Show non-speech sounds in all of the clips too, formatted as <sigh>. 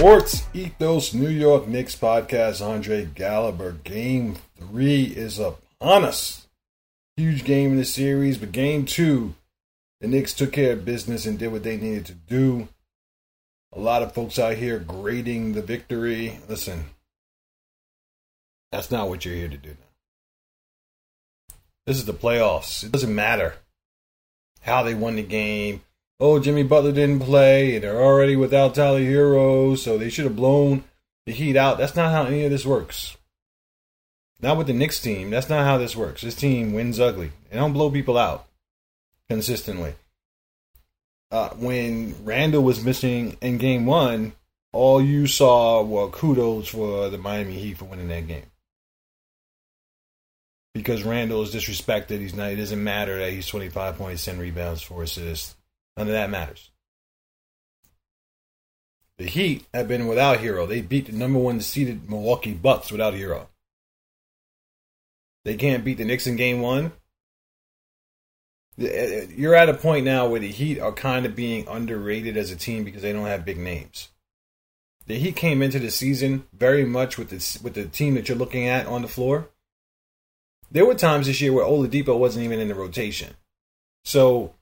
Sports Ethos New York Knicks podcast. Andre Gallagher. Game three is upon us. Huge game in the series, but game two, the Knicks took care of business and did what they needed to do. A lot of folks out here grading the victory. Listen, that's not what you're here to do now. This is the playoffs. It doesn't matter how they won the game oh, Jimmy Butler didn't play, and they're already without Tyler Herro, so they should have blown the Heat out. That's not how any of this works. Not with the Knicks team. That's not how this works. This team wins ugly. They don't blow people out consistently. Uh, when Randle was missing in game one, all you saw were kudos for the Miami Heat for winning that game. Because Randle is disrespected. He's not. It doesn't matter that he's 25 points, 10 rebounds, 4 assists. None of that matters. The Heat have been without Herro. They beat the number one seeded Milwaukee Bucks without Herro. They can't beat the Knicks in game one. Uh, uh, you're at a point now where the Heat are kind of being underrated as a team because they don't have big names. The Heat came into the season very much with the with the team that you're looking at on the floor. There were times this year where Oladipo wasn't even in the rotation. So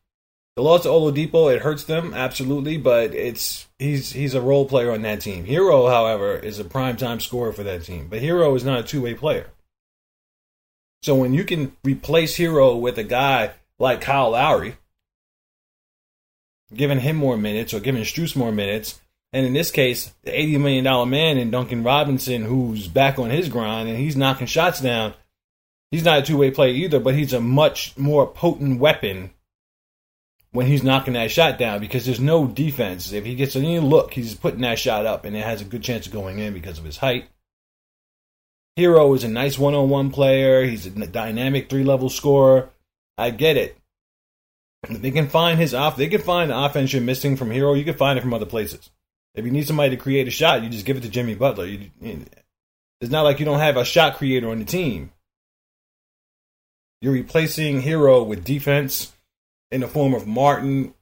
the loss to Oladipo, it hurts them absolutely, but it's he's he's a role player on that team. Herro, however, is a prime time scorer for that team, but Herro is not a two way player. So when you can replace Herro with a guy like Kyle Lowry, giving him more minutes or giving Strus more minutes, and in this case, the eighty million dollar man in Duncan Robinson, who's back on his grind and he's knocking shots down. He's not a two way player either, but he's a much more potent weapon when he's knocking that shot down because there's no defense. If he gets any look, he's putting that shot up and it has a good chance of going in because of his height. Herro is a nice one on one player. He's a dynamic three level scorer. I get it. They can find his off. They can find the offense you're missing from Herro. You can find it from other places. If you need somebody to create a shot, you just give it to Jimmy Butler. You, it's not like you don't have a shot creator on the team. You're replacing Herro with defense in the form of Martin,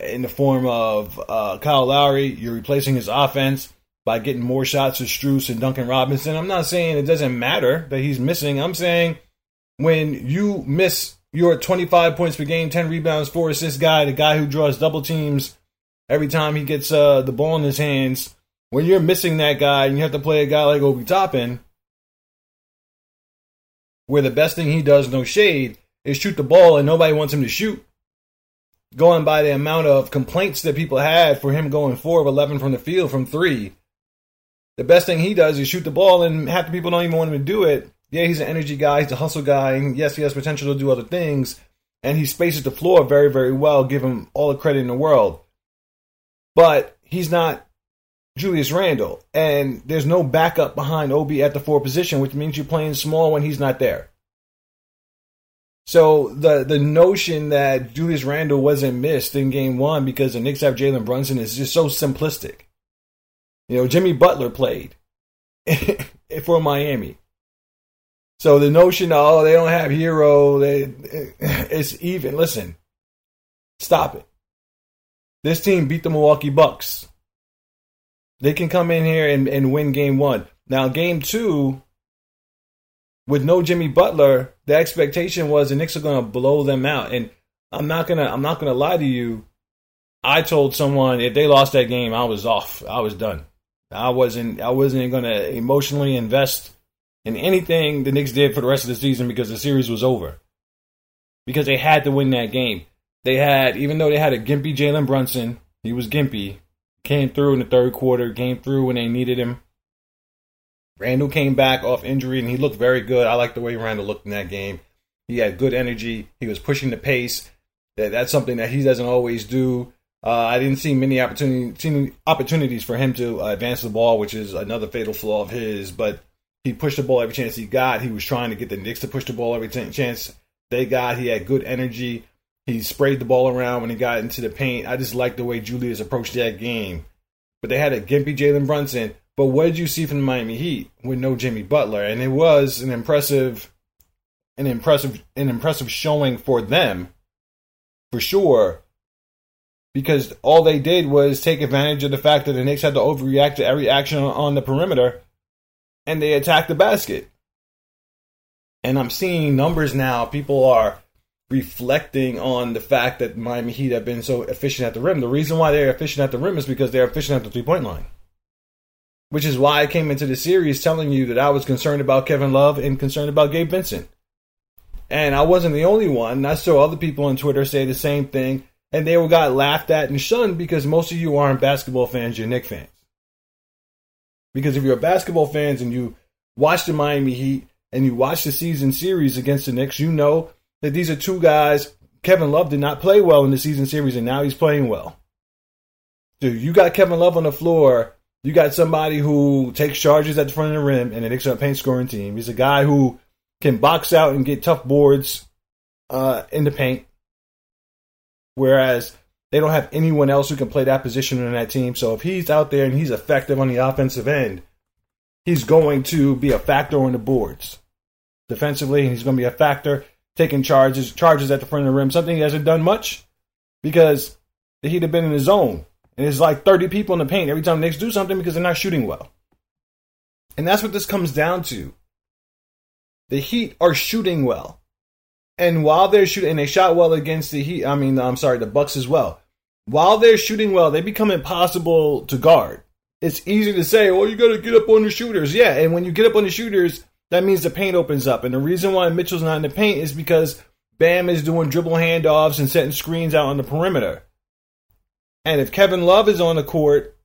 in the form of uh, Kyle Lowry. You're replacing his offense by getting more shots to Strus and Duncan Robinson. I'm not saying it doesn't matter that he's missing. I'm saying when you miss your 25 points per game, 10 rebounds, 4 assists guy, the guy who draws double teams every time he gets uh, the ball in his hands, when you're missing that guy and you have to play a guy like Obi Toppin, where the best thing he does, no shade, is shoot the ball and nobody wants him to shoot going by the amount of complaints that people had for him going four of eleven from the field from three. The best thing he does is shoot the ball, and half the people don't even want him to do it. Yeah, he's an energy guy, he's a hustle guy, and yes, he has potential to do other things, and he spaces the floor very, very well. Give him all the credit in the world, but he's not Julius Randle, and there's no backup behind Obi at the four position, which means you're playing small when he's not there. So the the notion that Julius Randle wasn't missed in game one because the Knicks have Jalen Brunson is just so simplistic. You know, Jimmy Butler played <laughs> for Miami. So the notion, oh, they don't have Herro, they <laughs> it's even. Listen, stop it. This team beat the Milwaukee Bucks. They can come in here and, and win game one. Now, game two, with no Jimmy Butler, the expectation was the Knicks are going to blow them out. And I'm not gonna I'm not gonna lie to you. I told someone if they lost that game, I was off. I was done. I wasn't I wasn't going to emotionally invest in anything the Knicks did for the rest of the season because the series was over. Because they had to win that game. They had even though they had a gimpy Jalen Brunson, he was gimpy. Came through in the third quarter, came through when they needed him. Randle came back off injury and he looked very good. I like the way Randle looked in that game. He had good energy. He was pushing the pace. That that's something that he doesn't always do. Uh, I didn't see many opportunity, opportunities for him to uh, advance the ball, which is another fatal flaw of his. But he pushed the ball every chance he got. He was trying to get the Knicks to push the ball every t- chance they got. He had good energy. He sprayed the ball around when he got into the paint. I just like the way Julius approached that game. But they had a gimpy Jalen Brunson but what did you see from the Miami Heat with no Jimmy Butler? And it was an impressive, an impressive, an impressive showing for them, for sure. because all they did was take advantage of the fact that the Knicks had to overreact to every action on the perimeter and they attacked the basket. And I'm seeing numbers now. People are reflecting on the fact that Miami Heat have been so efficient at the rim. The reason why they're efficient at the rim is because they're efficient at the three point line. Which is why I came into the series telling you that I was concerned about Kevin Love and concerned about Gabe Vincent. And I wasn't the only one. I saw other people on Twitter say the same thing, and they got laughed at and shunned because most of you aren't basketball fans, you're Knick fans. Because if you're basketball fans and you watch the Miami Heat and you watch the season series against the Knicks, you know that these are two guys. Kevin Love did not play well in the season series, and now he's playing well. Dude, you got Kevin Love on the floor. You got somebody who takes charges at the front of the rim, and the Knicks are a paint scoring team. He's a guy who can box out and get tough boards uh, in the paint. Whereas they don't have anyone else who can play that position in that team. So if he's out there and he's effective on the offensive end, he's going to be a factor on the boards. Defensively, he's going to be a factor taking charges charges at the front of the rim, something he hasn't done much because he'd have been in his zone. And there's like 30 people in the paint every time the Knicks do something because they're not shooting well. And that's what this comes down to. The Heat are shooting well. And while they're shooting, and they shot well against the Heat, I mean, I'm sorry, the Bucks as well. While they're shooting well, they become impossible to guard. It's easy to say, oh, you got to get up on the shooters. Yeah, and when you get up on the shooters, that means the paint opens up. And the reason why Mitchell's not in the paint is because Bam is doing dribble handoffs and setting screens out on the perimeter. And if Kevin Love is on the court,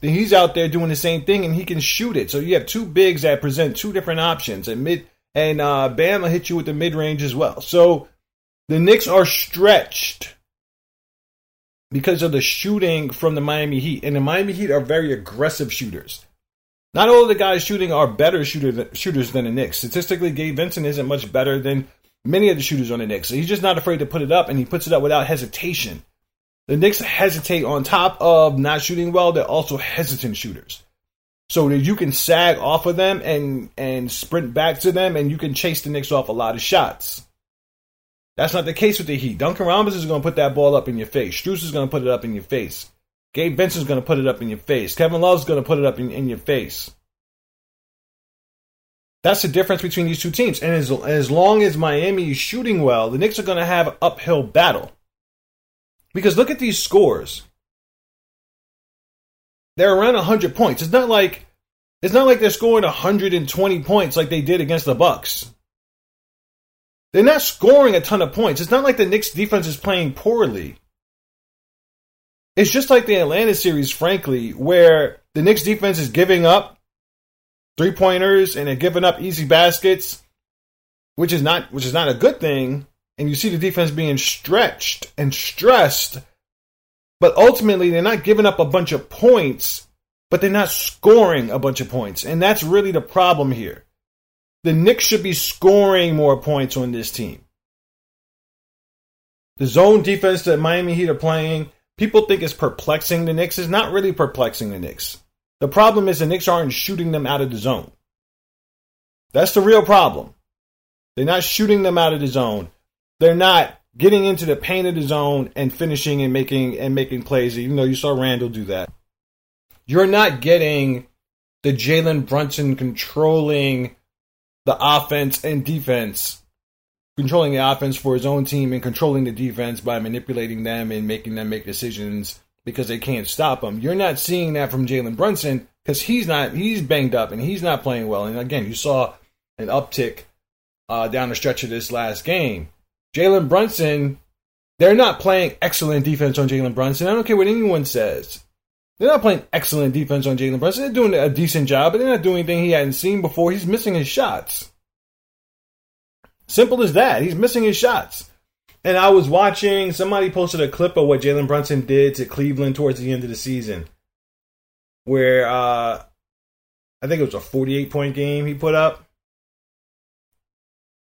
then he's out there doing the same thing and he can shoot it. So you have two bigs that present two different options. And mid and uh, Bam hit you with the mid range as well. So the Knicks are stretched because of the shooting from the Miami Heat. And the Miami Heat are very aggressive shooters. Not all of the guys shooting are better shooter, shooters than the Knicks. Statistically, Gabe Vincent isn't much better than many of the shooters on the Knicks. So he's just not afraid to put it up, and he puts it up without hesitation. The Knicks hesitate on top of not shooting well, they're also hesitant shooters. So that you can sag off of them and, and sprint back to them, and you can chase the Knicks off a lot of shots. That's not the case with the Heat. Duncan Robinson is going to put that ball up in your face. Strus is going to put it up in your face. Gabe Vincent's going to put it up in your face. Kevin Love's going to put it up in, in your face. That's the difference between these two teams. And as, as long as Miami is shooting well, the Knicks are going to have uphill battle. Because look at these scores. They're around 100 points. It's not like it's not like they're scoring 120 points like they did against the Bucks. They're not scoring a ton of points. It's not like the Knicks defense is playing poorly. It's just like the Atlanta series, frankly, where the Knicks defense is giving up three pointers and they're giving up easy baskets, which is not which is not a good thing. And you see the defense being stretched and stressed, but ultimately they're not giving up a bunch of points, but they're not scoring a bunch of points, and that's really the problem here. The Knicks should be scoring more points on this team. The zone defense that Miami Heat are playing people think is perplexing the Knicks is not really perplexing the Knicks. The problem is the Knicks aren't shooting them out of the zone. That's the real problem. They're not shooting them out of the zone. They're not getting into the paint of the zone and finishing and making and making plays. Even though you saw Randle do that, you're not getting the Jalen Brunson controlling the offense and defense controlling the offense for his own team and controlling the defense by manipulating them and making them make decisions because they can't stop him. You're not seeing that from Jalen Brunson because he's not he's banged up and he's not playing well. And again, you saw an uptick uh, down the stretch of this last game. Jalen Brunson, they're not playing excellent defense on Jalen Brunson. I don't care what anyone says. They're not playing excellent defense on Jalen Brunson. They're doing a decent job, but they're not doing anything he hadn't seen before. He's missing his shots. Simple as that. He's missing his shots. And I was watching, somebody posted a clip of what Jalen Brunson did to Cleveland towards the end of the season, where uh, I think it was a 48 point game he put up.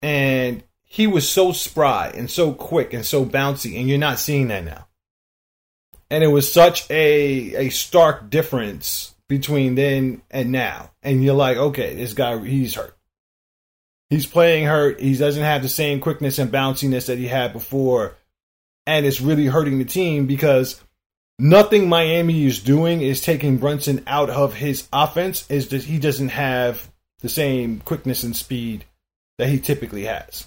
And he was so spry and so quick and so bouncy, and you're not seeing that now. And it was such a, a stark difference between then and now. And you're like, okay, this guy, he's hurt. He's playing hurt. He doesn't have the same quickness and bounciness that he had before. And it's really hurting the team because nothing Miami is doing is taking Brunson out of his offense. Is that he doesn't have the same quickness and speed that he typically has.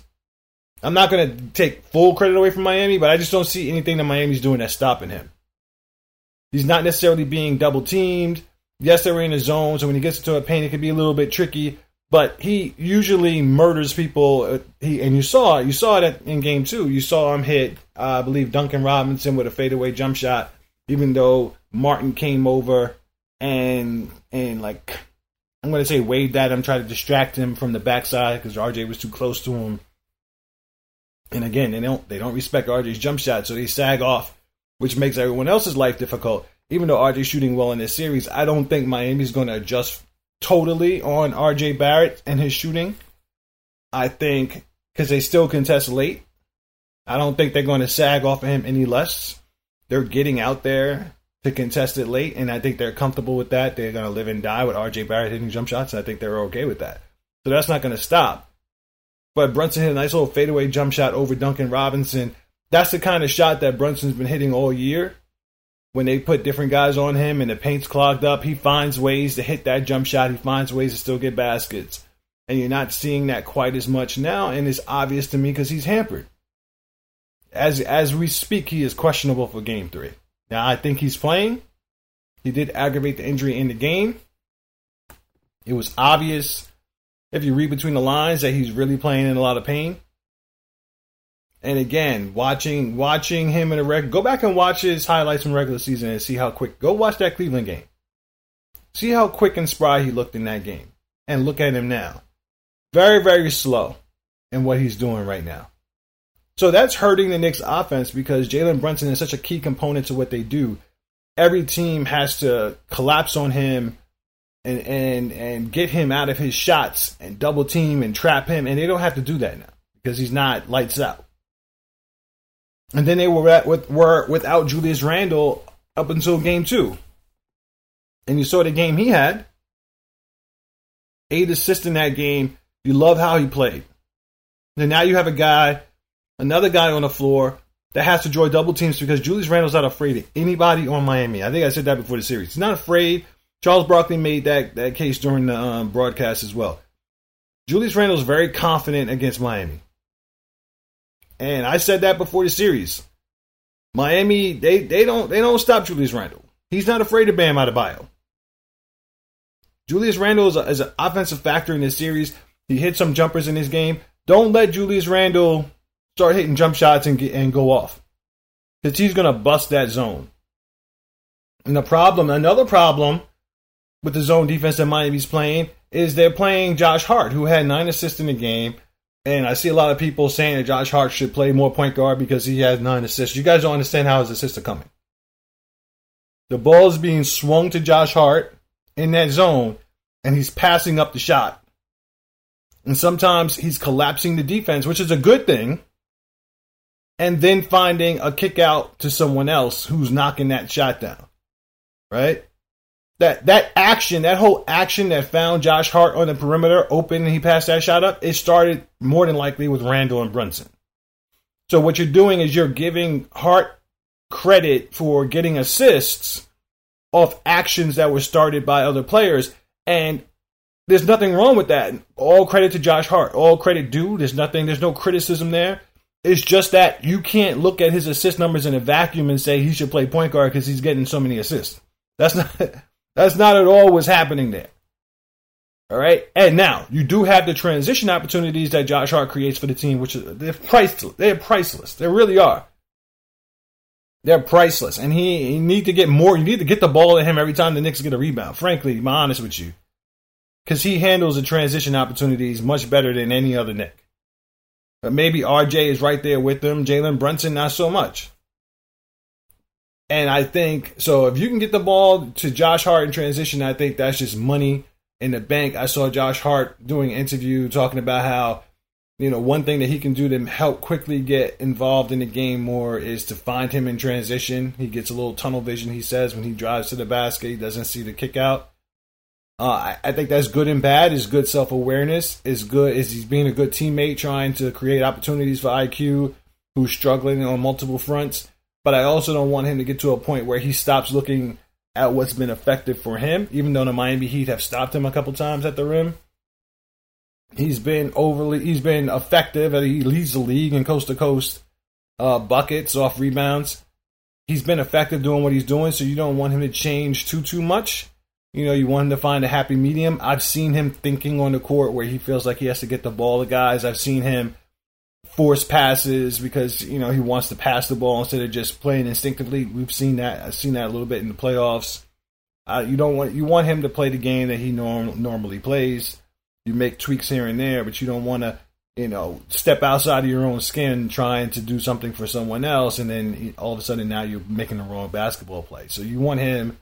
I'm not going to take full credit away from Miami, but I just don't see anything that Miami's doing that's stopping him. He's not necessarily being double teamed. Yes, they're in a zone, so when he gets into a paint, it can be a little bit tricky. But he usually murders people. Uh, he and you saw you saw it in game two. You saw him hit, uh, I believe, Duncan Robinson with a fadeaway jump shot. Even though Martin came over and and like I'm going to say waved that. I'm trying to distract him from the backside because RJ was too close to him. And again, they don't they don't respect RJ's jump shot, so they sag off, which makes everyone else's life difficult. Even though RJ's shooting well in this series, I don't think Miami's going to adjust totally on RJ Barrett and his shooting. I think because they still contest late. I don't think they're going to sag off of him any less. They're getting out there to contest it late, and I think they're comfortable with that. They're going to live and die with RJ Barrett hitting jump shots, and I think they're okay with that. So that's not going to stop. But Brunson hit a nice little fadeaway jump shot over Duncan Robinson. That's the kind of shot that Brunson's been hitting all year. When they put different guys on him and the paint's clogged up, he finds ways to hit that jump shot. He finds ways to still get baskets. And you're not seeing that quite as much now, and it's obvious to me because he's hampered. As as we speak, he is questionable for game three. Now I think he's playing. He did aggravate the injury in the game. It was obvious if you read between the lines that he's really playing in a lot of pain. And again, watching watching him in a reg, go back and watch his highlights from regular season and see how quick. Go watch that Cleveland game. See how quick and spry he looked in that game, and look at him now. Very very slow in what he's doing right now. So that's hurting the Knicks offense because Jalen Brunson is such a key component to what they do. Every team has to collapse on him and and and get him out of his shots and double team and trap him, and they don't have to do that now because he's not lights out. And then they were at, with were without Julius Randle up until game two, and you saw the game he had. Eight assists in that game. You love how he played. And now you have a guy, another guy on the floor that has to draw double teams because Julius Randle's not afraid of anybody on Miami. I think I said that before the series. He's not afraid Charles Barkley made that, that case during the um, broadcast as well. Julius Randle's very confident against Miami. And I said that before the series. Miami, they, they don't they don't stop Julius Randle. He's not afraid to of Bam Adebayo. Julius Randle is, a, is an offensive factor in this series. He hit some jumpers in this game. Don't let Julius Randle start hitting jump shots and and go off, because he's gonna bust that zone. And the problem, another problem with the zone defense that Miami's playing is they're playing Josh Hart, who had nine assists in the game. And I see a lot of people saying that Josh Hart should play more point guard because he has nine assists. You guys don't understand how his assists are coming. The ball is being swung to Josh Hart in that zone, and he's passing up the shot. And sometimes he's collapsing the defense, which is a good thing, and then finding a kick out to someone else who's knocking that shot down. Right? That that action, that whole action that found Josh Hart on the perimeter open and he passed that shot up, it started more than likely with Randle and Brunson. So what you're doing is you're giving Hart credit for getting assists off actions that were started by other players. And there's nothing wrong with that. All credit to Josh Hart. All credit due. There's nothing, there's no criticism there. It's just that you can't look at his assist numbers in a vacuum and say he should play point guard because he's getting so many assists. That's <laughs> not that's not at all what's happening there. All right. And now you do have the transition opportunities that Josh Hart creates for the team, which is they're priceless. They're priceless. They really are. They're priceless. And he, he need to get more. You need to get the ball to him every time the Knicks get a rebound. Frankly, I'm honest with you. Because he handles the transition opportunities much better than any other Knick. But maybe RJ is right there with them. Jalen Brunson, not so much. And I think so. If you can get the ball to Josh Hart in transition, I think that's just money in the bank. I saw Josh Hart doing an interview talking about how you know one thing that he can do to help quickly get involved in the game more is to find him in transition. He gets a little tunnel vision. He says when he drives to the basket, he doesn't see the kick out. Uh, I, I, think that's good and bad. Is good self awareness. Is good. Is he's being a good teammate, trying to create opportunities for IQ, who's struggling on multiple fronts but I also don't want him to get to a point where he stops looking at what's been effective for him, even though the Miami Heat have stopped him a couple times at the rim. He's been overly, he's been effective, he leads the league in coast to coast uh, buckets off rebounds. He's been effective doing what he's doing, so you don't want him to change too too much. You know, you want him to find a happy medium. I've seen him thinking on the court where he feels like he has to get the ball to guys. I've seen him force passes because you know he wants to pass the ball instead of just playing instinctively. We've seen that. I've seen that a little bit in the playoffs. Uh, you don't want you want him to play the game that he norm, normally plays. You make tweaks here and there, but you don't want to you know step outside of your own skin trying to do something for someone else, and then all of a sudden now you're making the wrong basketball play. So you want him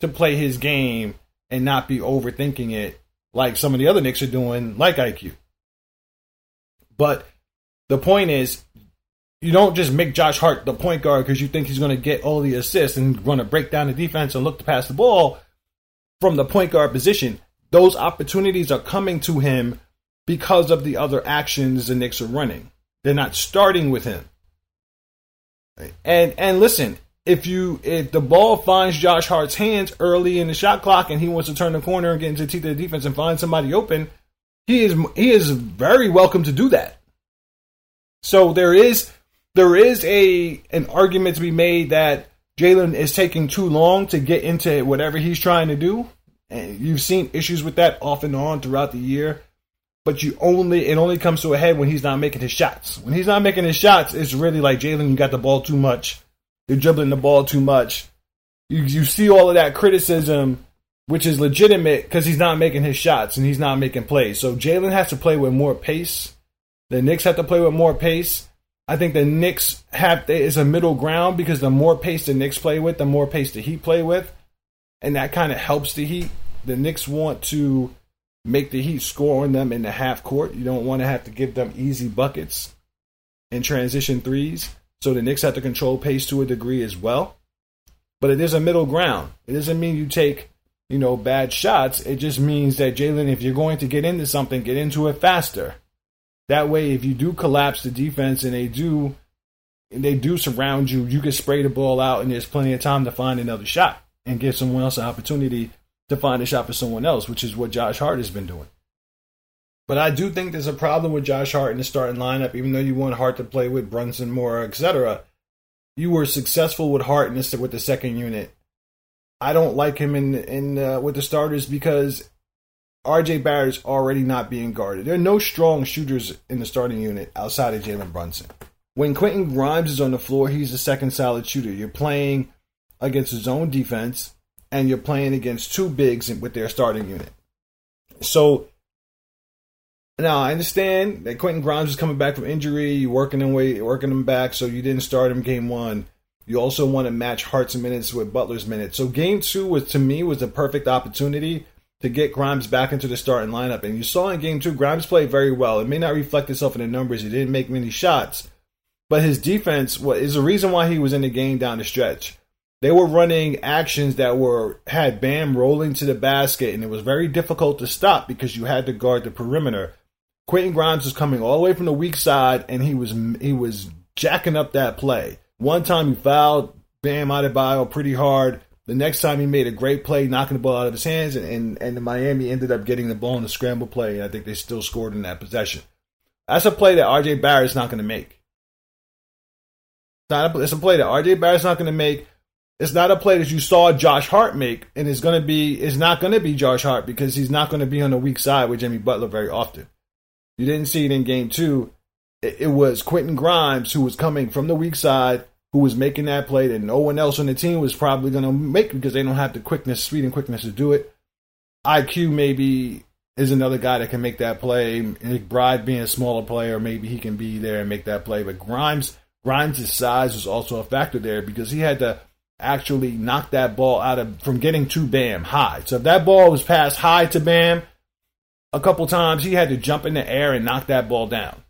to play his game and not be overthinking it like some of the other Knicks are doing, like IQ. But the point is, you don't just make Josh Hart the point guard because you think he's going to get all the assists and going to break down the defense and look to pass the ball from the point guard position. Those opportunities are coming to him because of the other actions the Knicks are running. They're not starting with him. And and listen, if you if the ball finds Josh Hart's hands early in the shot clock and he wants to turn the corner and get into the teeth of the defense and find somebody open, he is he is very welcome to do that. So there is there is a an argument to be made that Jalen is taking too long to get into whatever he's trying to do. And you've seen issues with that off and on throughout the year. But you only it only comes to a head when he's not making his shots. When he's not making his shots, it's really like Jalen, you got the ball too much. You're dribbling the ball too much. You you see all of that criticism, which is legitimate because he's not making his shots and he's not making plays. So Jalen has to play with more pace the Knicks have to play with more pace. I think the Knicks have is a middle ground because the more pace the Knicks play with, the more pace the Heat play with, and that kind of helps the Heat. The Knicks want to make the Heat score on them in the half court. You don't want to have to give them easy buckets and transition threes. So the Knicks have to control pace to a degree as well. But it is a middle ground. It doesn't mean you take, you know, bad shots. It just means that Jalen, if you're going to get into something, get into it faster. That way, if you do collapse the defense and they do and they do surround you, you can spray the ball out and there's plenty of time to find another shot and give someone else an opportunity to find a shot for someone else, which is what Josh Hart has been doing. But I do think there's a problem with Josh Hart in the starting lineup, even though you want Hart to play with Brunson more, etc. You were successful with Hart in this, with the second unit. I don't like him in in uh, with the starters because RJ Barrett is already not being guarded. There are no strong shooters in the starting unit outside of Jalen Brunson. When Quentin Grimes is on the floor, he's the second solid shooter. You're playing against his own defense, and you're playing against two bigs with their starting unit. So now I understand that Quentin Grimes is coming back from injury. You're working him way, working him back, so you didn't start him game one. You also want to match Hart's minutes with Butler's minutes. So game two was to me was a perfect opportunity to get Grimes back into the starting lineup. And you saw in game two, Grimes played very well. It may not reflect itself in the numbers. He didn't make many shots, but his defense is the reason why he was in the game down the stretch. They were running actions that were had Bam rolling to the basket, and it was very difficult to stop because you had to guard the perimeter. Quentin Grimes was coming all the way from the weak side, and he was he was jacking up that play. One time he fouled Bam Adebayo pretty hard. The next time he made a great play, knocking the ball out of his hands, and, and, and Miami ended up getting the ball in the scramble play, and I think they still scored in that possession. That's a play that RJ Barrett's not going to make. It's, not a, it's a play that RJ Barrett's not going to make. It's not a play that you saw Josh Hart make, and it's going to be it's not going to be Josh Hart because he's not going to be on the weak side with Jimmy Butler very often. You didn't see it in game two. It, it was Quentin Grimes who was coming from the weak side who was making that play that no one else on the team was probably going to make because they don't have the quickness, speed, and quickness to do it. IQ maybe is another guy that can make that play. McBride being a smaller player, maybe he can be there and make that play. But Grimes, Grimes' size was also a factor there because he had to actually knock that ball out of from getting to Bam high. So if that ball was passed high to Bam a couple times, he had to jump in the air and knock that ball down.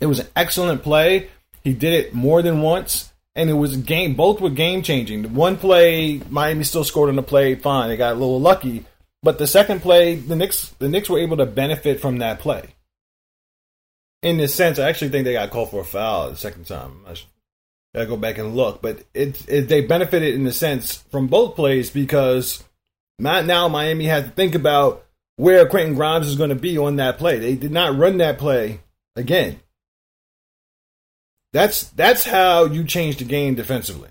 It was an excellent play. He did it more than once, and it was game. Both were game changing. One play, Miami still scored on the play, fine. They got a little lucky, but the second play, the Knicks, the Knicks were able to benefit from that play. In this sense, I actually think they got called for a foul the second time. I gotta go back and look, but it, it they benefited in the sense from both plays because not now Miami had to think about where Quentin Grimes is going to be on that play. They did not run that play again. That's that's how you change the game defensively.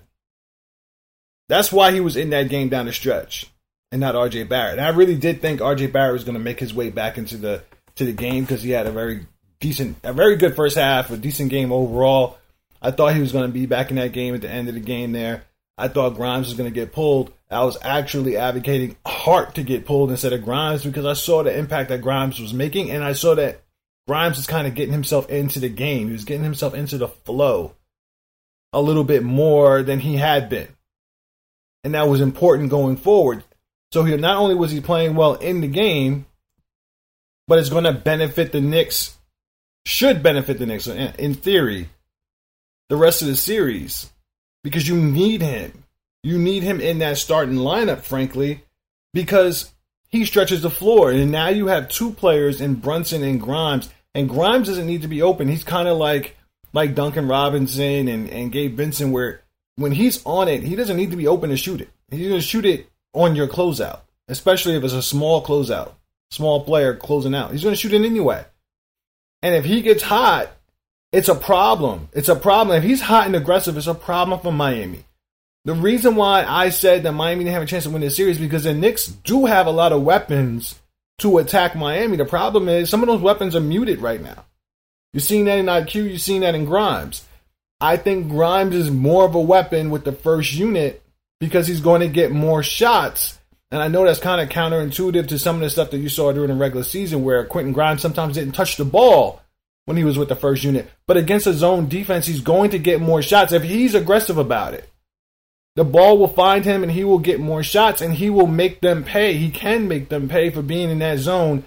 That's why he was in that game down the stretch and not RJ Barrett. And I really did think RJ Barrett was going to make his way back into the to the game because he had a very decent, a very good first half, a decent game overall. I thought he was going to be back in that game at the end of the game there. I thought Grimes was going to get pulled. I was actually advocating Hart to get pulled instead of Grimes because I saw the impact that Grimes was making, and I saw that Grimes was kind of getting himself into the game. He was getting himself into the flow a little bit more than he had been. And that was important going forward. So he not only was he playing well in the game, but it's going to benefit the Knicks, should benefit the Knicks in theory, the rest of the series because you need him. You need him in that starting lineup, frankly, because he stretches the floor. And now you have two players in Brunson and Grimes. And Grimes doesn't need to be open. He's kind of like like Duncan Robinson and, and Gabe Vincent, where when he's on it, he doesn't need to be open to shoot it. He's going to shoot it on your closeout, especially if it's a small closeout, small player closing out. He's going to shoot it anyway. And if he gets hot, it's a problem. It's a problem. If he's hot and aggressive, it's a problem for Miami. The reason why I said that Miami didn't have a chance to win this series because the Knicks do have a lot of weapons to attack Miami. The problem is some of those weapons are muted right now. You're seeing that in IQ, you're seeing that in Grimes. I think Grimes is more of a weapon with the first unit because he's going to get more shots. And I know that's kind of counterintuitive to some of the stuff that you saw during the regular season where Quentin Grimes sometimes didn't touch the ball when he was with the first unit. But against a zone defense, he's going to get more shots if he's aggressive about it. The ball will find him and he will get more shots and he will make them pay. He can make them pay for being in that zone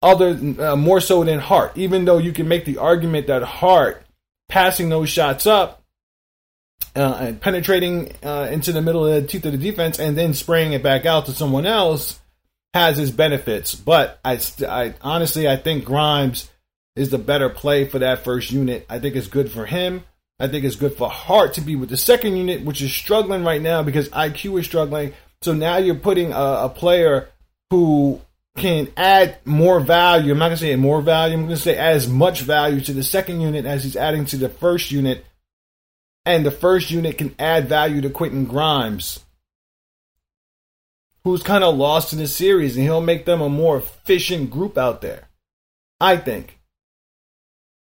other uh, more so than Hart. Even though you can make the argument that Hart passing those shots up uh, and penetrating uh, into the middle of the teeth of the defense and then spraying it back out to someone else has its benefits. But I, I honestly I think Grimes is the better play for that first unit. I think it's good for him. I think it's good for Hart to be with the second unit, which is struggling right now because IQ is struggling. So now you're putting a, a player who can add more value. I'm not going to say more value. I'm going to say as much value to the second unit as he's adding to the first unit. And the first unit can add value to Quentin Grimes, who's kind of lost in the series, and he'll make them a more efficient group out there. I think.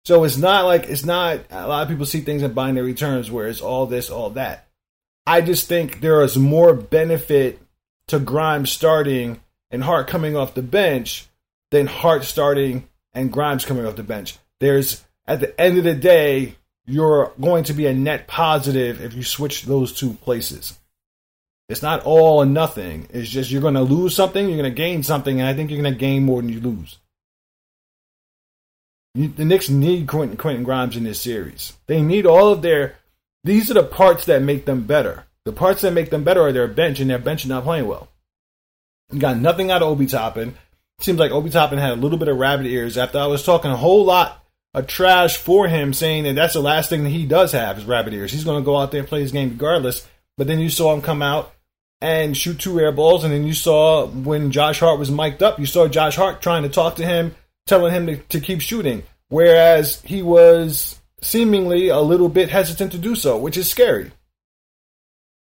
So it's not like it's not a lot of people see things in binary terms where it's all this, all that. I just think there is more benefit to Grimes starting and Hart coming off the bench than Hart starting and Grimes coming off the bench. There's at the end of the day, you're going to be a net positive if you switch those two places. It's not all or nothing. It's just you're going to lose something, you're going to gain something, and I think you're going to gain more than you lose the Knicks need Quentin, Quentin Grimes in this series. They need all of their. These are the parts that make them better. The parts that make them better are their bench, and their bench is not playing well. You got nothing out of Obi Toppin. Seems like Obi Toppin had a little bit of rabbit ears after I was talking a whole lot of trash for him, saying that that's the last thing that he does have is rabbit ears. He's going to go out there and play his game regardless. But then you saw him come out and shoot two air balls, and then you saw when Josh Hart was mic'd up, you saw Josh Hart trying to talk to him telling him to, to keep shooting, whereas he was seemingly a little bit hesitant to do so, which is scary.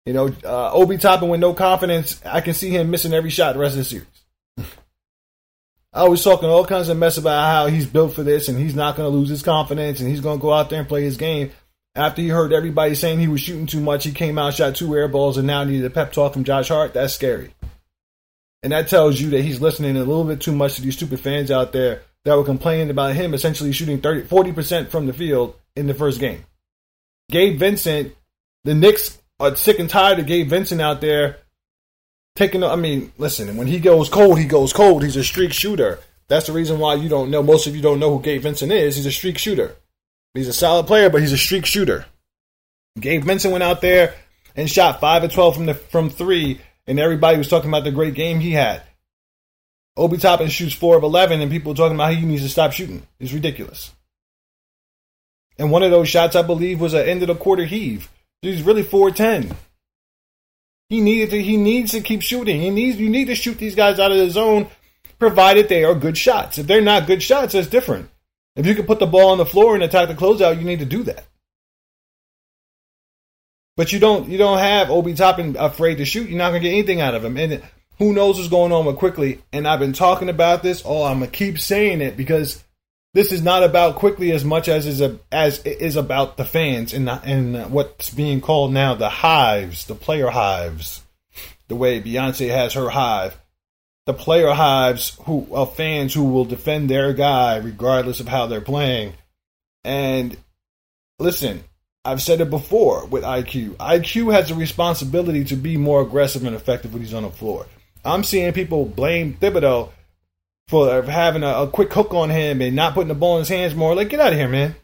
You know, uh, Obi Toppin with no confidence, I can see him missing every shot the rest of the series. <laughs> I was talking all kinds of mess about how he's built for this and he's not going to lose his confidence and he's going to go out there and play his game. After he heard everybody saying he was shooting too much, he came out, shot two air balls, and now needed a pep talk from Josh Hart. That's scary. And that tells you that he's listening a little bit too much to these stupid fans out there that were complaining about him essentially shooting 30, 40% from the field in the first game. Gabe Vincent, the Knicks are sick and tired of Gabe Vincent out there taking. I mean, listen, when he goes cold, he goes cold. He's a streak shooter. That's the reason why you don't know. Most of you don't know who Gabe Vincent is. He's a streak shooter. He's a solid player, but he's a streak shooter. Gabe Vincent went out there and shot five of twelve from the from three and everybody was talking about the great game he had. Obi Toppin shoots four of eleven, and people talking about how he needs to stop shooting. It's ridiculous. And one of those shots, I believe, was an end of the quarter heave. He's really 4'10. He needed to, he needs to keep shooting. He needs you need to shoot these guys out of the zone, provided they are good shots. If they're not good shots, that's different. If you can put the ball on the floor and attack the closeout, you need to do that. But you don't you don't have Obi Toppin afraid to shoot. You're not gonna get anything out of him. And who knows what's going on with Quickley? And I've been talking about this. Oh, I'm gonna keep saying it because this is not about Quickley as much as is a, as it is about the fans and the, and what's being called now the hives, the player hives, the way Beyonce has her hive, the player hives who of fans who will defend their guy regardless of how they're playing. And listen, I've said it before with IQ. IQ has a responsibility to be more aggressive and effective when he's on the floor. I'm seeing people blame Thibodeau for having a, a, quick hook on him and not putting the ball in his hands more. Like, get out of here, man.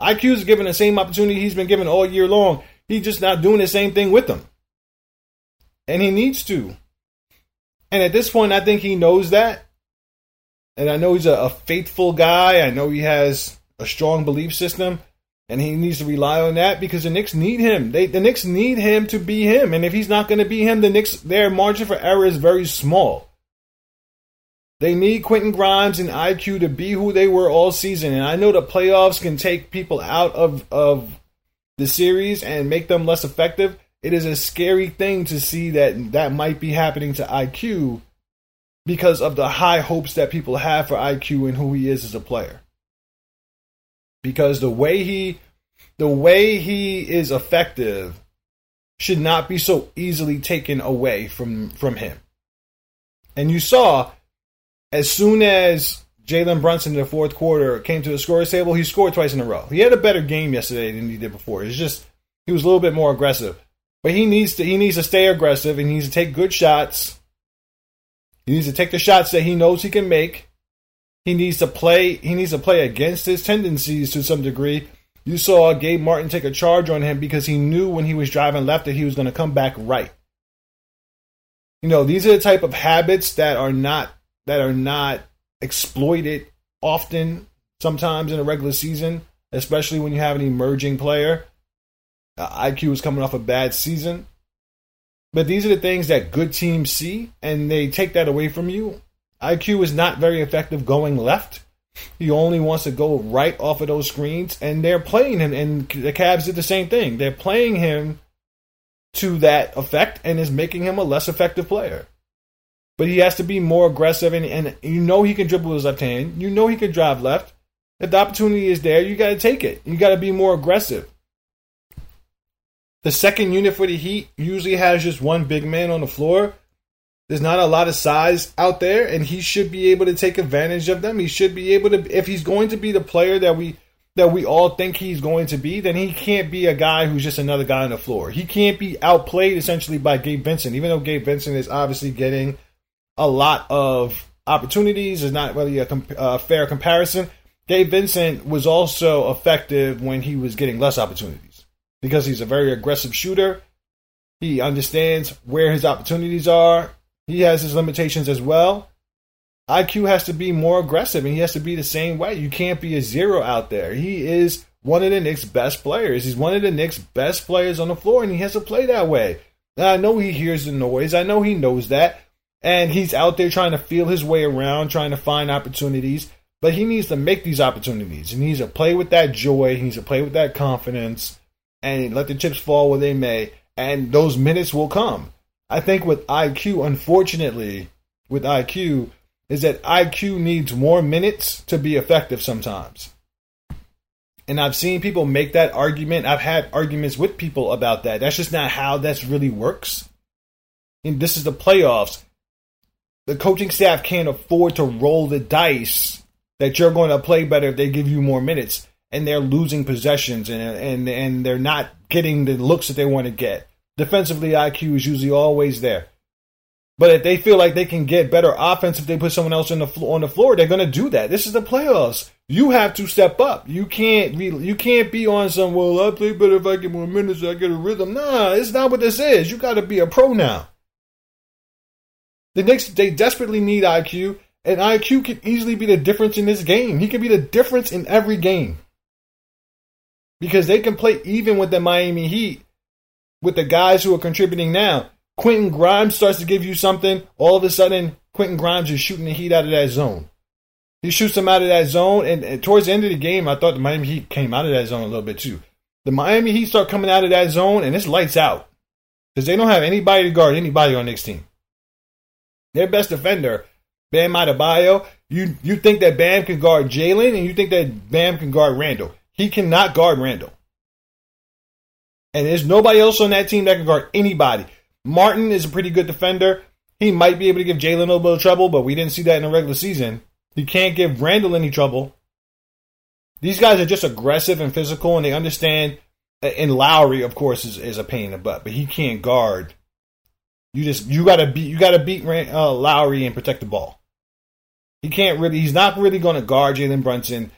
IQ is given the same opportunity he's been given all year long. He's just not doing the same thing with them. And he needs to. And at this point, I think he knows that. And I know he's a, a faithful guy. I know he has a strong belief system and he needs to rely on that because the Knicks need him. They the Knicks need him to be him, and if he's not going to be him, the Knicks their margin for error is very small. They need Quentin Grimes and IQ to be who they were all season. And I know the playoffs can take people out of, of the series and make them less effective. It is a scary thing to see that that might be happening to IQ because of the high hopes that people have for IQ and who he is as a player. Because the way he the way he is effective should not be so easily taken away from from him. And you saw as soon as Jalen Brunson in the fourth quarter came to the scorer's table, he scored twice in a row. He had a better game yesterday than he did before. It's just he was a little bit more aggressive. But he needs to he needs to stay aggressive and he needs to take good shots. He needs to take the shots that he knows he can make. He needs to play he needs to play against his tendencies to some degree. You saw Gabe Martin take a charge on him because he knew when he was driving left that he was going to come back right. You know, these are the type of habits that are not that are not exploited often, sometimes in a regular season, especially when you have an emerging player. Uh, IQ is coming off a bad season. But these are the things that good teams see, and they take that away from you. IQ is not very effective going left. He only wants to go right off of those screens, and they're playing him. And the Cavs did the same thing. They're playing him to that effect, and is making him a less effective player. But he has to be more aggressive, and, and you know he can dribble his left hand. You know he can drive left. If the opportunity is there, you got to take it. You got to be more aggressive. The second unit for the Heat usually has just one big man on the floor. There's not a lot of size out there, and he should be able to take advantage of them. He should be able to, if he's going to be the player that we that we all think he's going to be, then he can't be a guy who's just another guy on the floor. He can't be outplayed essentially by Gabe Vincent, even though Gabe Vincent is obviously getting a lot of opportunities. Is not really a, comp- a fair comparison. Gabe Vincent was also effective when he was getting less opportunities because he's a very aggressive shooter. He understands where his opportunities are. He has his limitations as well. IQ has to be more aggressive and he has to be the same way. You can't be a zero out there. He is one of the Knicks' best players. He's one of the Knicks' best players on the floor and he has to play that way. I know he hears the noise. I know he knows that and he's out there trying to feel his way around, trying to find opportunities. But he needs to make these opportunities. He needs to play with that joy. He needs to play with that confidence, and let the chips fall where they may. And those minutes will come. I think with IQ, unfortunately, with IQ, is that IQ needs more minutes to be effective sometimes. And I've seen people make that argument. I've had arguments with people about that. That's just not how that really works. And this is the playoffs the coaching staff can't afford to roll the dice that you're going to play better if they give you more minutes and they're losing possessions and and and they're not getting the looks that they want to get. Defensively, IQ is usually always there. But if they feel like they can get better offense if they put someone else on the floor, on the floor, they're going to do that. This is the playoffs. You have to step up. You can't be you can't be on some. Well, I play better if I get more minutes. I get a rhythm. Nah, it's not what this is. You got to be a pro now. The Knicks they desperately need IQ, And IQ can easily be the difference in this game. He can be the difference in every game. Because they can play even with the Miami Heat with the guys who are contributing now. Quentin Grimes starts to give you something. All of a sudden, Quentin Grimes is shooting the Heat out of that zone. He shoots them out of that zone, and, and, towards the end of the game, I thought the Miami Heat came out of that zone a little bit too. The Miami Heat start coming out of that zone, and it's lights out because they don't have anybody to guard anybody on this team. Their best defender, Bam Adebayo, you you think that Bam can guard Jalen, and you think that Bam can guard Randle. He cannot guard Randle, and there's nobody else on that team that can guard anybody. Martin is a pretty good defender. He might be able to give Jalen a little trouble, but we didn't see that in the regular season. He can't give Randle any trouble. These guys are just aggressive and physical, and they understand. And Lowry, of course, is, is a pain in the butt, but he can't guard. You just you gotta beat you gotta beat uh, Lowry and protect the ball. He can't really. He's not really going to guard Jalen Brunson.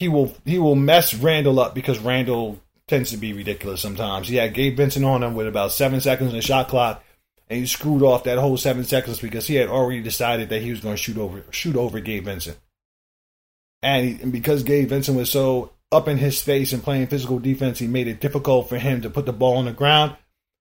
He will he will mess Randle up because Randle tends to be ridiculous sometimes. He had Gabe Vincent on him with about seven seconds in the shot clock, and he screwed off that whole seven seconds because he had already decided that he was going to shoot over shoot over Gabe Vincent. And, he, and because Gabe Vincent was so up in his face and playing physical defense, he made it difficult for him to put the ball on the ground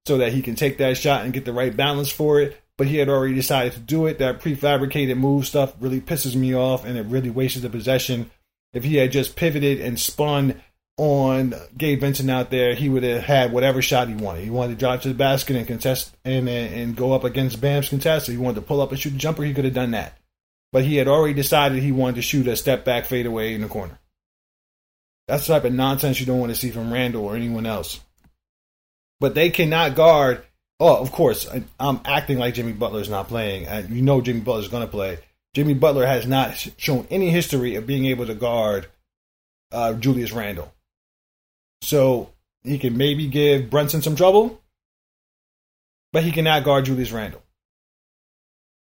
so that he can take that shot and get the right balance for it. But he had already decided to do it. That prefabricated move stuff really pisses me off and it really wasted the possession. If he had just pivoted and spun on Gabe Vincent out there, he would have had whatever shot he wanted. He wanted to drive to the basket and contest and and go up against Bam's contest. he wanted to pull up and shoot a jumper, he could have done that. But he had already decided he wanted to shoot a step back fadeaway in the corner. That's the type of nonsense you don't want to see from Randle or anyone else. But they cannot guard. Oh, of course, I'm acting like Jimmy Butler's not playing. You know Jimmy Butler's going to play. Jimmy Butler has not shown any history of being able to guard uh, Julius Randle. So he can maybe give Brunson some trouble, but he cannot guard Julius Randle.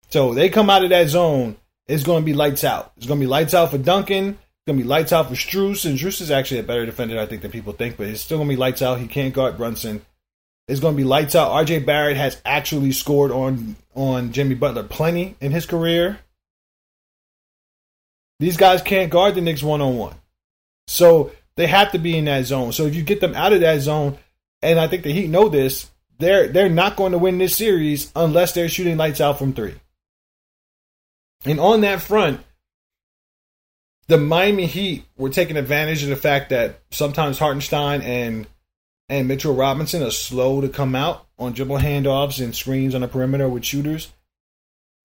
So they come out of that zone, it's going to be lights out. It's going to be lights out for Duncan. It's going to be lights out for Strus. And Strus is actually a better defender, I think, than people think, but it's still going to be lights out. He can't guard Brunson. It's going to be lights out. RJ Barrett has actually scored on on Jimmy Butler plenty in his career. These guys can't guard the Knicks one on one. So they have to be in that zone. So if you get them out of that zone, and I think the Heat know this, they're they're not going to win this series unless they're shooting lights out from three. And on that front, the Miami Heat were taking advantage of the fact that sometimes Hartenstein and and Mitchell Robinson are slow to come out on dribble handoffs and screens on the perimeter with shooters.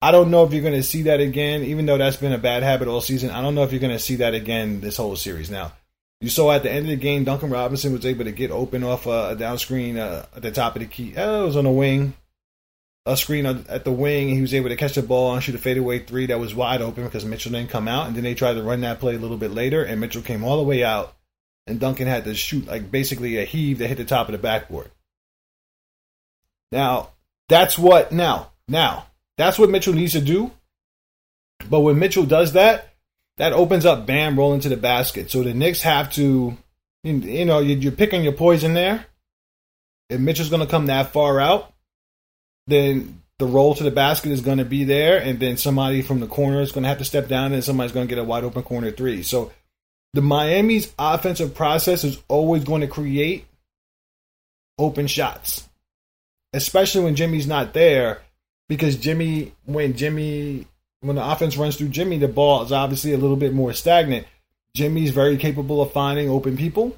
I don't know if you're going to see that again, even though that's been a bad habit all season. I don't know if you're going to see that again this whole series. Now, you saw at the end of the game, Duncan Robinson was able to get open off a down screen uh, at the top of the key. Oh, it was on the wing, a screen at the wing. He was able to catch the ball and shoot a fadeaway three that was wide open because Mitchell didn't come out. And then they tried to run that play a little bit later, and Mitchell came all the way out, and Duncan had to shoot like basically a heave that hit the top of the backboard. Now that's what now now that's what Mitchell needs to do. But when Mitchell does that, that opens up Bam rolling to the basket. So the Knicks have to, you know, you're picking your poison there. If Mitchell's going to come that far out, then the roll to the basket is going to be there, and then somebody from the corner is going to have to step down, and somebody's going to get a wide open corner three. So the Miami's offensive process is always going to create open shots, especially when Jimmy's not there, because Jimmy, when Jimmy when the offense runs through Jimmy, the ball is obviously a little bit more stagnant. Jimmy's very capable of finding open people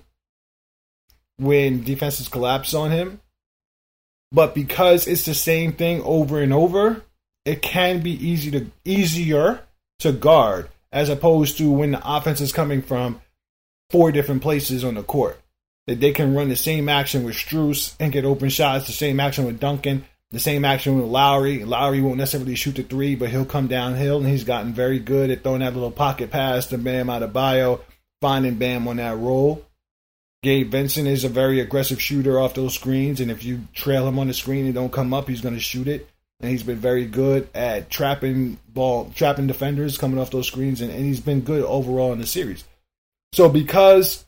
when defenses collapse on him. But because it's the same thing over and over, it can be easy to easier to guard as opposed to when the offense is coming from four different places on the court. That they can run the same action with Strus and get open shots, the same action with Duncan, the same action with Lowry. Lowry won't necessarily shoot the three, but he'll come downhill, and he's gotten very good at throwing that little pocket pass to Bam Adebayo, finding Bam on that roll. Gabe Vincent is a very aggressive shooter off those screens, and if you trail him on the screen and don't come up, he's going to shoot it. And he's been very good at trapping ball, trapping defenders coming off those screens, and, and he's been good overall in the series. So because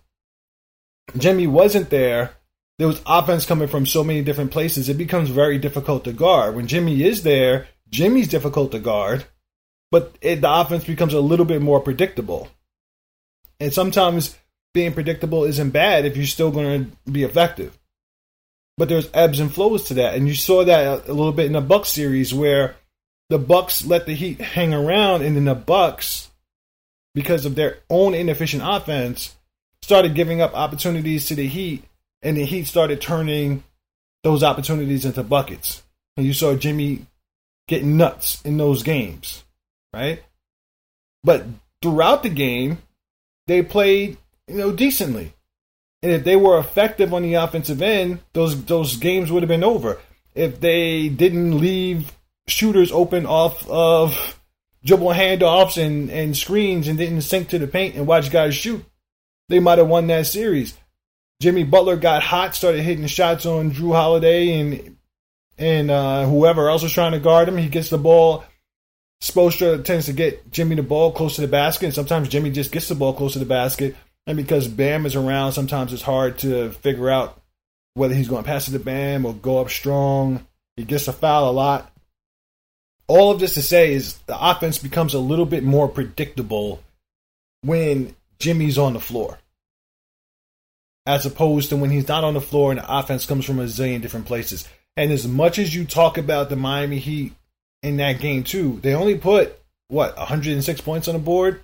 Jimmy wasn't there, there was offense coming from so many different places, it becomes very difficult to guard. When Jimmy is there, Jimmy's difficult to guard but it, the offense becomes a little bit more predictable. And sometimes being predictable isn't bad if you're still going to be effective. But there's ebbs and flows to that, and you saw that a little bit in the Bucks series where the Bucks let the Heat hang around, and then the Bucks, because of their own inefficient offense, started giving up opportunities to the Heat, and the Heat started turning those opportunities into buckets. And you saw Jimmy get nuts in those games, right? But throughout the game, they played, you know, decently. And if they were effective on the offensive end, those those games would have been over. If they didn't leave shooters open off of dribble handoffs and, and screens and didn't sink to the paint and watch guys shoot, they might have won that series. Jimmy Butler got hot, started hitting shots on Jrue Holiday and and uh, whoever else was trying to guard him. He gets the ball. Spoelstra tends to get Jimmy the ball close to the basket, and sometimes Jimmy just gets the ball close to the basket. And because Bam is around, sometimes it's hard to figure out whether he's going to pass it to Bam or go up strong. He gets a foul a lot. All of this to say is the offense becomes a little bit more predictable when Jimmy's on the floor as opposed to when he's not on the floor and the offense comes from a zillion different places. And as much as you talk about the Miami Heat in that game too, they only put what 106 points on the board.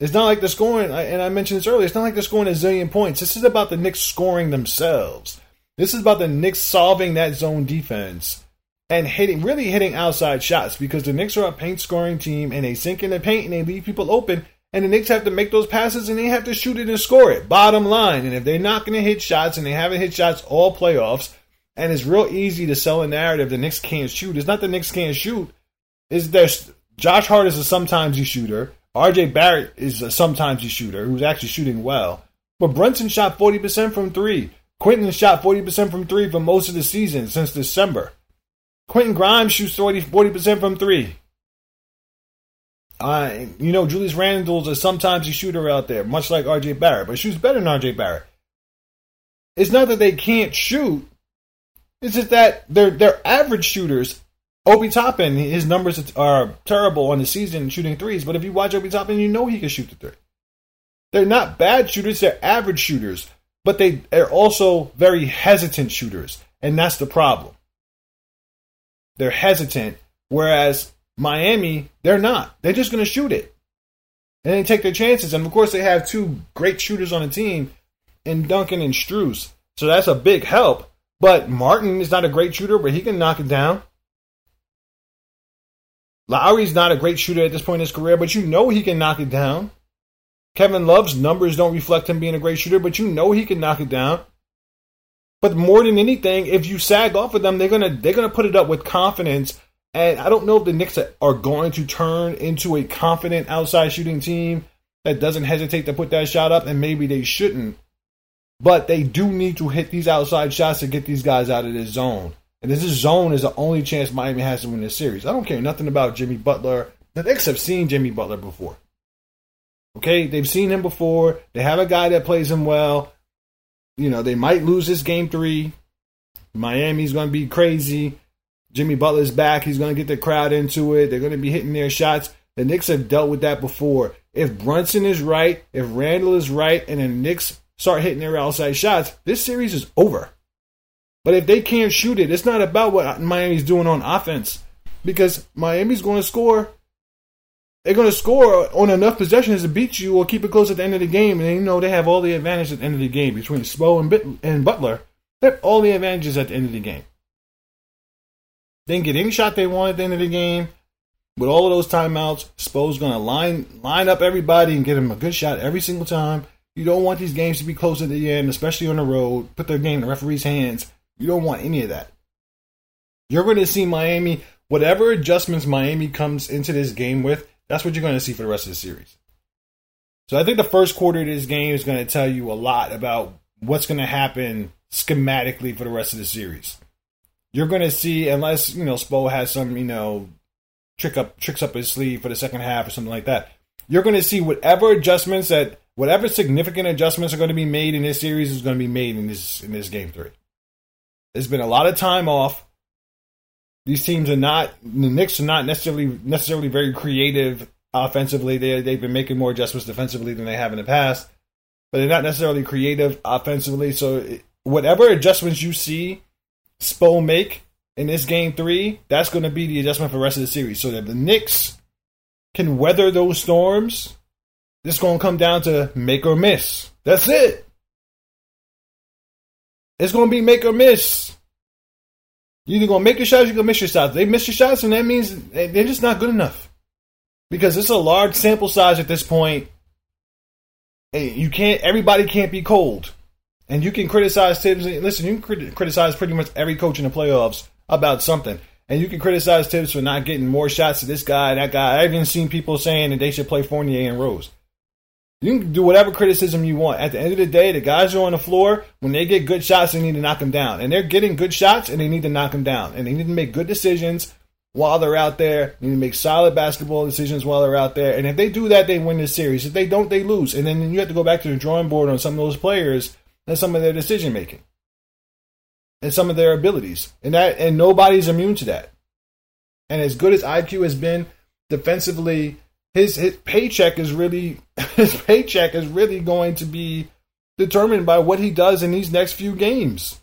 It's not like they're scoring, and I mentioned this earlier. It's not like they're scoring a zillion points. This is about the Knicks scoring themselves. This is about the Knicks solving that zone defense and hitting, really hitting outside shots because the Knicks are a paint scoring team and they sink in the paint and they leave people open and the Knicks have to make those passes and they have to shoot it and score it. Bottom line. And if they're not going to hit shots and they haven't hit shots all playoffs, and it's real easy to sell a narrative the Knicks can't shoot. It's not the Knicks can't shoot. Is there's Josh Hart is a sometimes you shooter. RJ Barrett is a sometimes you shooter who's actually shooting well. But Brunson shot 40% from three. Quentin shot 40% from three for most of the season since December. Quentin Grimes shoots 40, 40% from three. Uh, you know, Julius Randle's a sometimes a shooter out there, much like RJ Barrett, but shoots better than RJ Barrett. It's not that they can't shoot. It's just that they're they're average shooters. Obi Toppin, his numbers are terrible on the season shooting threes, but if you watch Obi Toppin, you know he can shoot the three. They're not bad shooters, they're average shooters, but they are also very hesitant shooters, and that's the problem. They're hesitant, whereas Miami, they're not. They're just going to shoot it. And they take their chances. And of course, they have two great shooters on the team in Duncan and Strus. So that's a big help. But Martin is not a great shooter, but he can knock it down. Lowry's not a great shooter at this point in his career, but you know he can knock it down. Kevin Love's numbers don't reflect him being a great shooter, but you know he can knock it down. But more than anything, if you sag off of them, they're gonna they're gonna put it up with confidence and I don't know if the Knicks are going to turn into a confident outside shooting team that doesn't hesitate to put that shot up, and maybe they shouldn't. But they do need to hit these outside shots to get these guys out of this zone. And this zone is the only chance Miami has to win this series. I don't care nothing about Jimmy Butler. The Knicks have seen Jimmy Butler before. Okay, they've seen him before. They have a guy that plays him well. You know, they might lose this game three. Miami's going to be crazy. Jimmy Butler's back. He's going to get the crowd into it. They're going to be hitting their shots. The Knicks have dealt with that before. If Brunson is right, if Randle is right, and the Knicks start hitting their outside shots, this series is over. But if they can't shoot it, it's not about what Miami's doing on offense. Because Miami's going to score. They're going to score on enough possessions to beat you or keep it close at the end of the game. And you know they have all the advantages at the end of the game between Spo and, and Butler. They have all the advantages at the end of the game. They didn't get any shot they wanted at the end of the game. With all of those timeouts, Spo's going to line line up everybody and get them a good shot every single time. You don't want these games to be close at the end, especially on the road. Put their game in the referee's hands. You don't want any of that. You're going to see Miami, whatever adjustments Miami comes into this game with, that's what you're going to see for the rest of the series. So I think the first quarter of this game is going to tell you a lot about what's going to happen schematically for the rest of the series you're going to see, unless you know Spo has some you know trick up tricks up his sleeve for the second half or something like that. You're going to see whatever adjustments that whatever significant adjustments are going to be made in this series is going to be made in this in this game three. There's been a lot of time off. These teams are not the Knicks are not necessarily necessarily very creative offensively. They they've been making more adjustments defensively than they have in the past, but they're not necessarily creative offensively. So whatever adjustments you see Spo make in this game three, that's going to be the adjustment for the rest of the series. So that the Knicks can weather those storms, it's going to come down to make or miss. That's it. It's going to be make or miss. You're either going to make your shots, you're going to miss your shots. They miss your shots, and that means they're just not good enough. Because it's a large sample size at this point. And you can't, everybody can't be cold. And you can criticize Thibs. Listen, you can criticize pretty much every coach in the playoffs about something. And you can criticize Thibs for not getting more shots to this guy, that guy. I've even seen people saying that they should play Fournier and Rose. You can do whatever criticism you want. At the end of the day, the guys are on the floor. When they get good shots, they need to knock them down. And they're getting good shots, and they need to knock them down. And they need to make good decisions while they're out there. They need to make solid basketball decisions while they're out there. And if they do that, they win the series. If they don't, they lose. And then you have to go back to the drawing board on some of those players and some of their decision making and some of their abilities. And that and nobody's immune to that. And as good as IQ has been defensively, his his paycheck is really <laughs> his paycheck is really going to be determined by what he does in these next few games.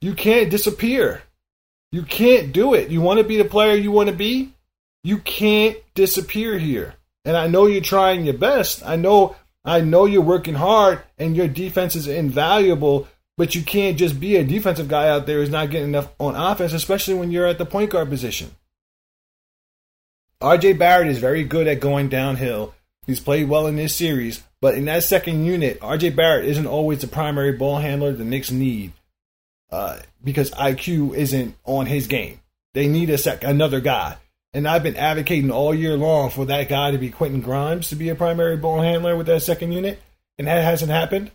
You can't disappear. You can't do it. You want to be the player you want to be? You can't disappear here. And I know you're trying your best. I know I know you're working hard and your defense is invaluable, but you can't just be a defensive guy out there who's not getting enough on offense, especially when you're at the point guard position. RJ Barrett is very good at going downhill. He's played well in this series, but in that second unit, RJ Barrett isn't always the primary ball handler the Knicks need uh, because IQ isn't on his game. They need a sec- another guy. And I've been advocating all year long for that guy to be Quentin Grimes to be a primary ball handler with that second unit, and that hasn't happened.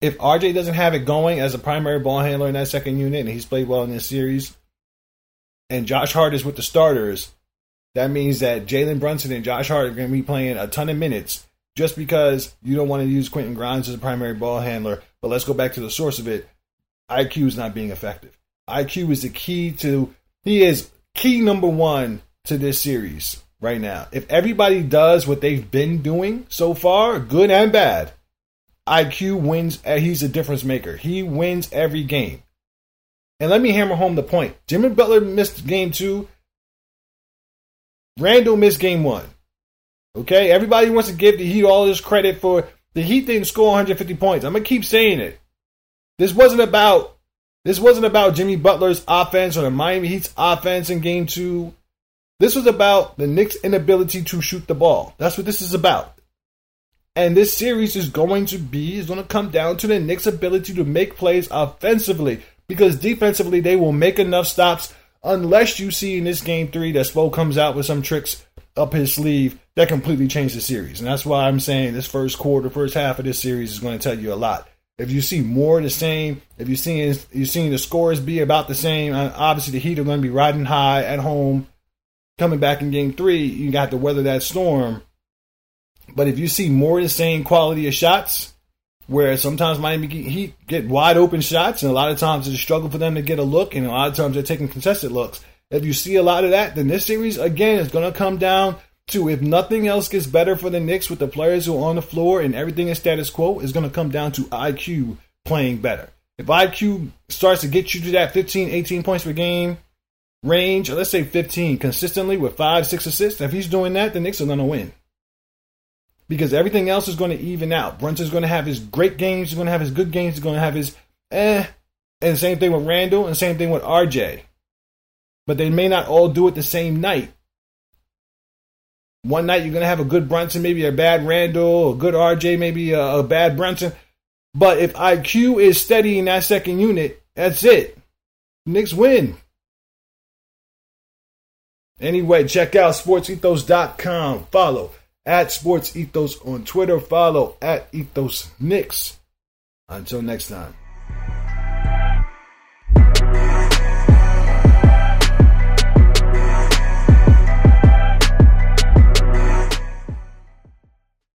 If RJ doesn't have it going as a primary ball handler in that second unit, and he's played well in this series, and Josh Hart is with the starters, that means that Jalen Brunson and Josh Hart are going to be playing a ton of minutes just because you don't want to use Quentin Grimes as a primary ball handler. But let's go back to the source of it. IQ is not being effective. IQ is the key to, he is key number one to this series right now. If everybody does what they've been doing so far, good and bad, IQ wins. Uh, he's a difference maker. He wins every game. And let me hammer home the point. Jimmy Butler missed game two Randle missed game one. Okay, everybody wants to give the Heat all this credit for the Heat didn't score 150 points. I'm gonna keep saying it. This wasn't about this wasn't about Jimmy Butler's offense or the Miami Heat's offense in game two. This was about the Knicks' inability to shoot the ball. That's what this is about. And this series is going to be is going to come down to the Knicks' ability to make plays offensively because defensively they will make enough stops unless you see in this game three that Spo comes out with some tricks up his sleeve that completely change the series. And that's why I'm saying this first quarter, first half of this series is going to tell you a lot. If you see more the same, if you're seeing you're seeing the scores be about the same, uh, obviously the Heat are going to be riding high at home. Coming back in game three, you got to weather that storm. But if you see more the same quality of shots, where sometimes Miami Heat get wide open shots, and a lot of times it's a struggle for them to get a look, and a lot of times they're taking contested looks. If you see a lot of that, then this series again is going to come down to if nothing else gets better for the Knicks with the players who are on the floor and everything is status quo, is going to come down to IQ playing better. If IQ starts to get you to that 15, 18 points per game range, or let's say 15 consistently with five, six assists, if he's doing that, the Knicks are going to win because everything else is going to even out. Brunson's going to have his great games, he's going to have his good games, he's going to have his eh. And same thing with Randle, and same thing with RJ. But they may not all do it the same night. One night you're going to have a good Brunson, maybe a bad Randle, a good RJ, maybe a, a bad Brunson. But if IQ is steady in that second unit, that's it. Knicks win. Anyway, check out sportsethos.com. Follow at Sports Ethos on Twitter. Follow at Ethos Knicks. Until next time.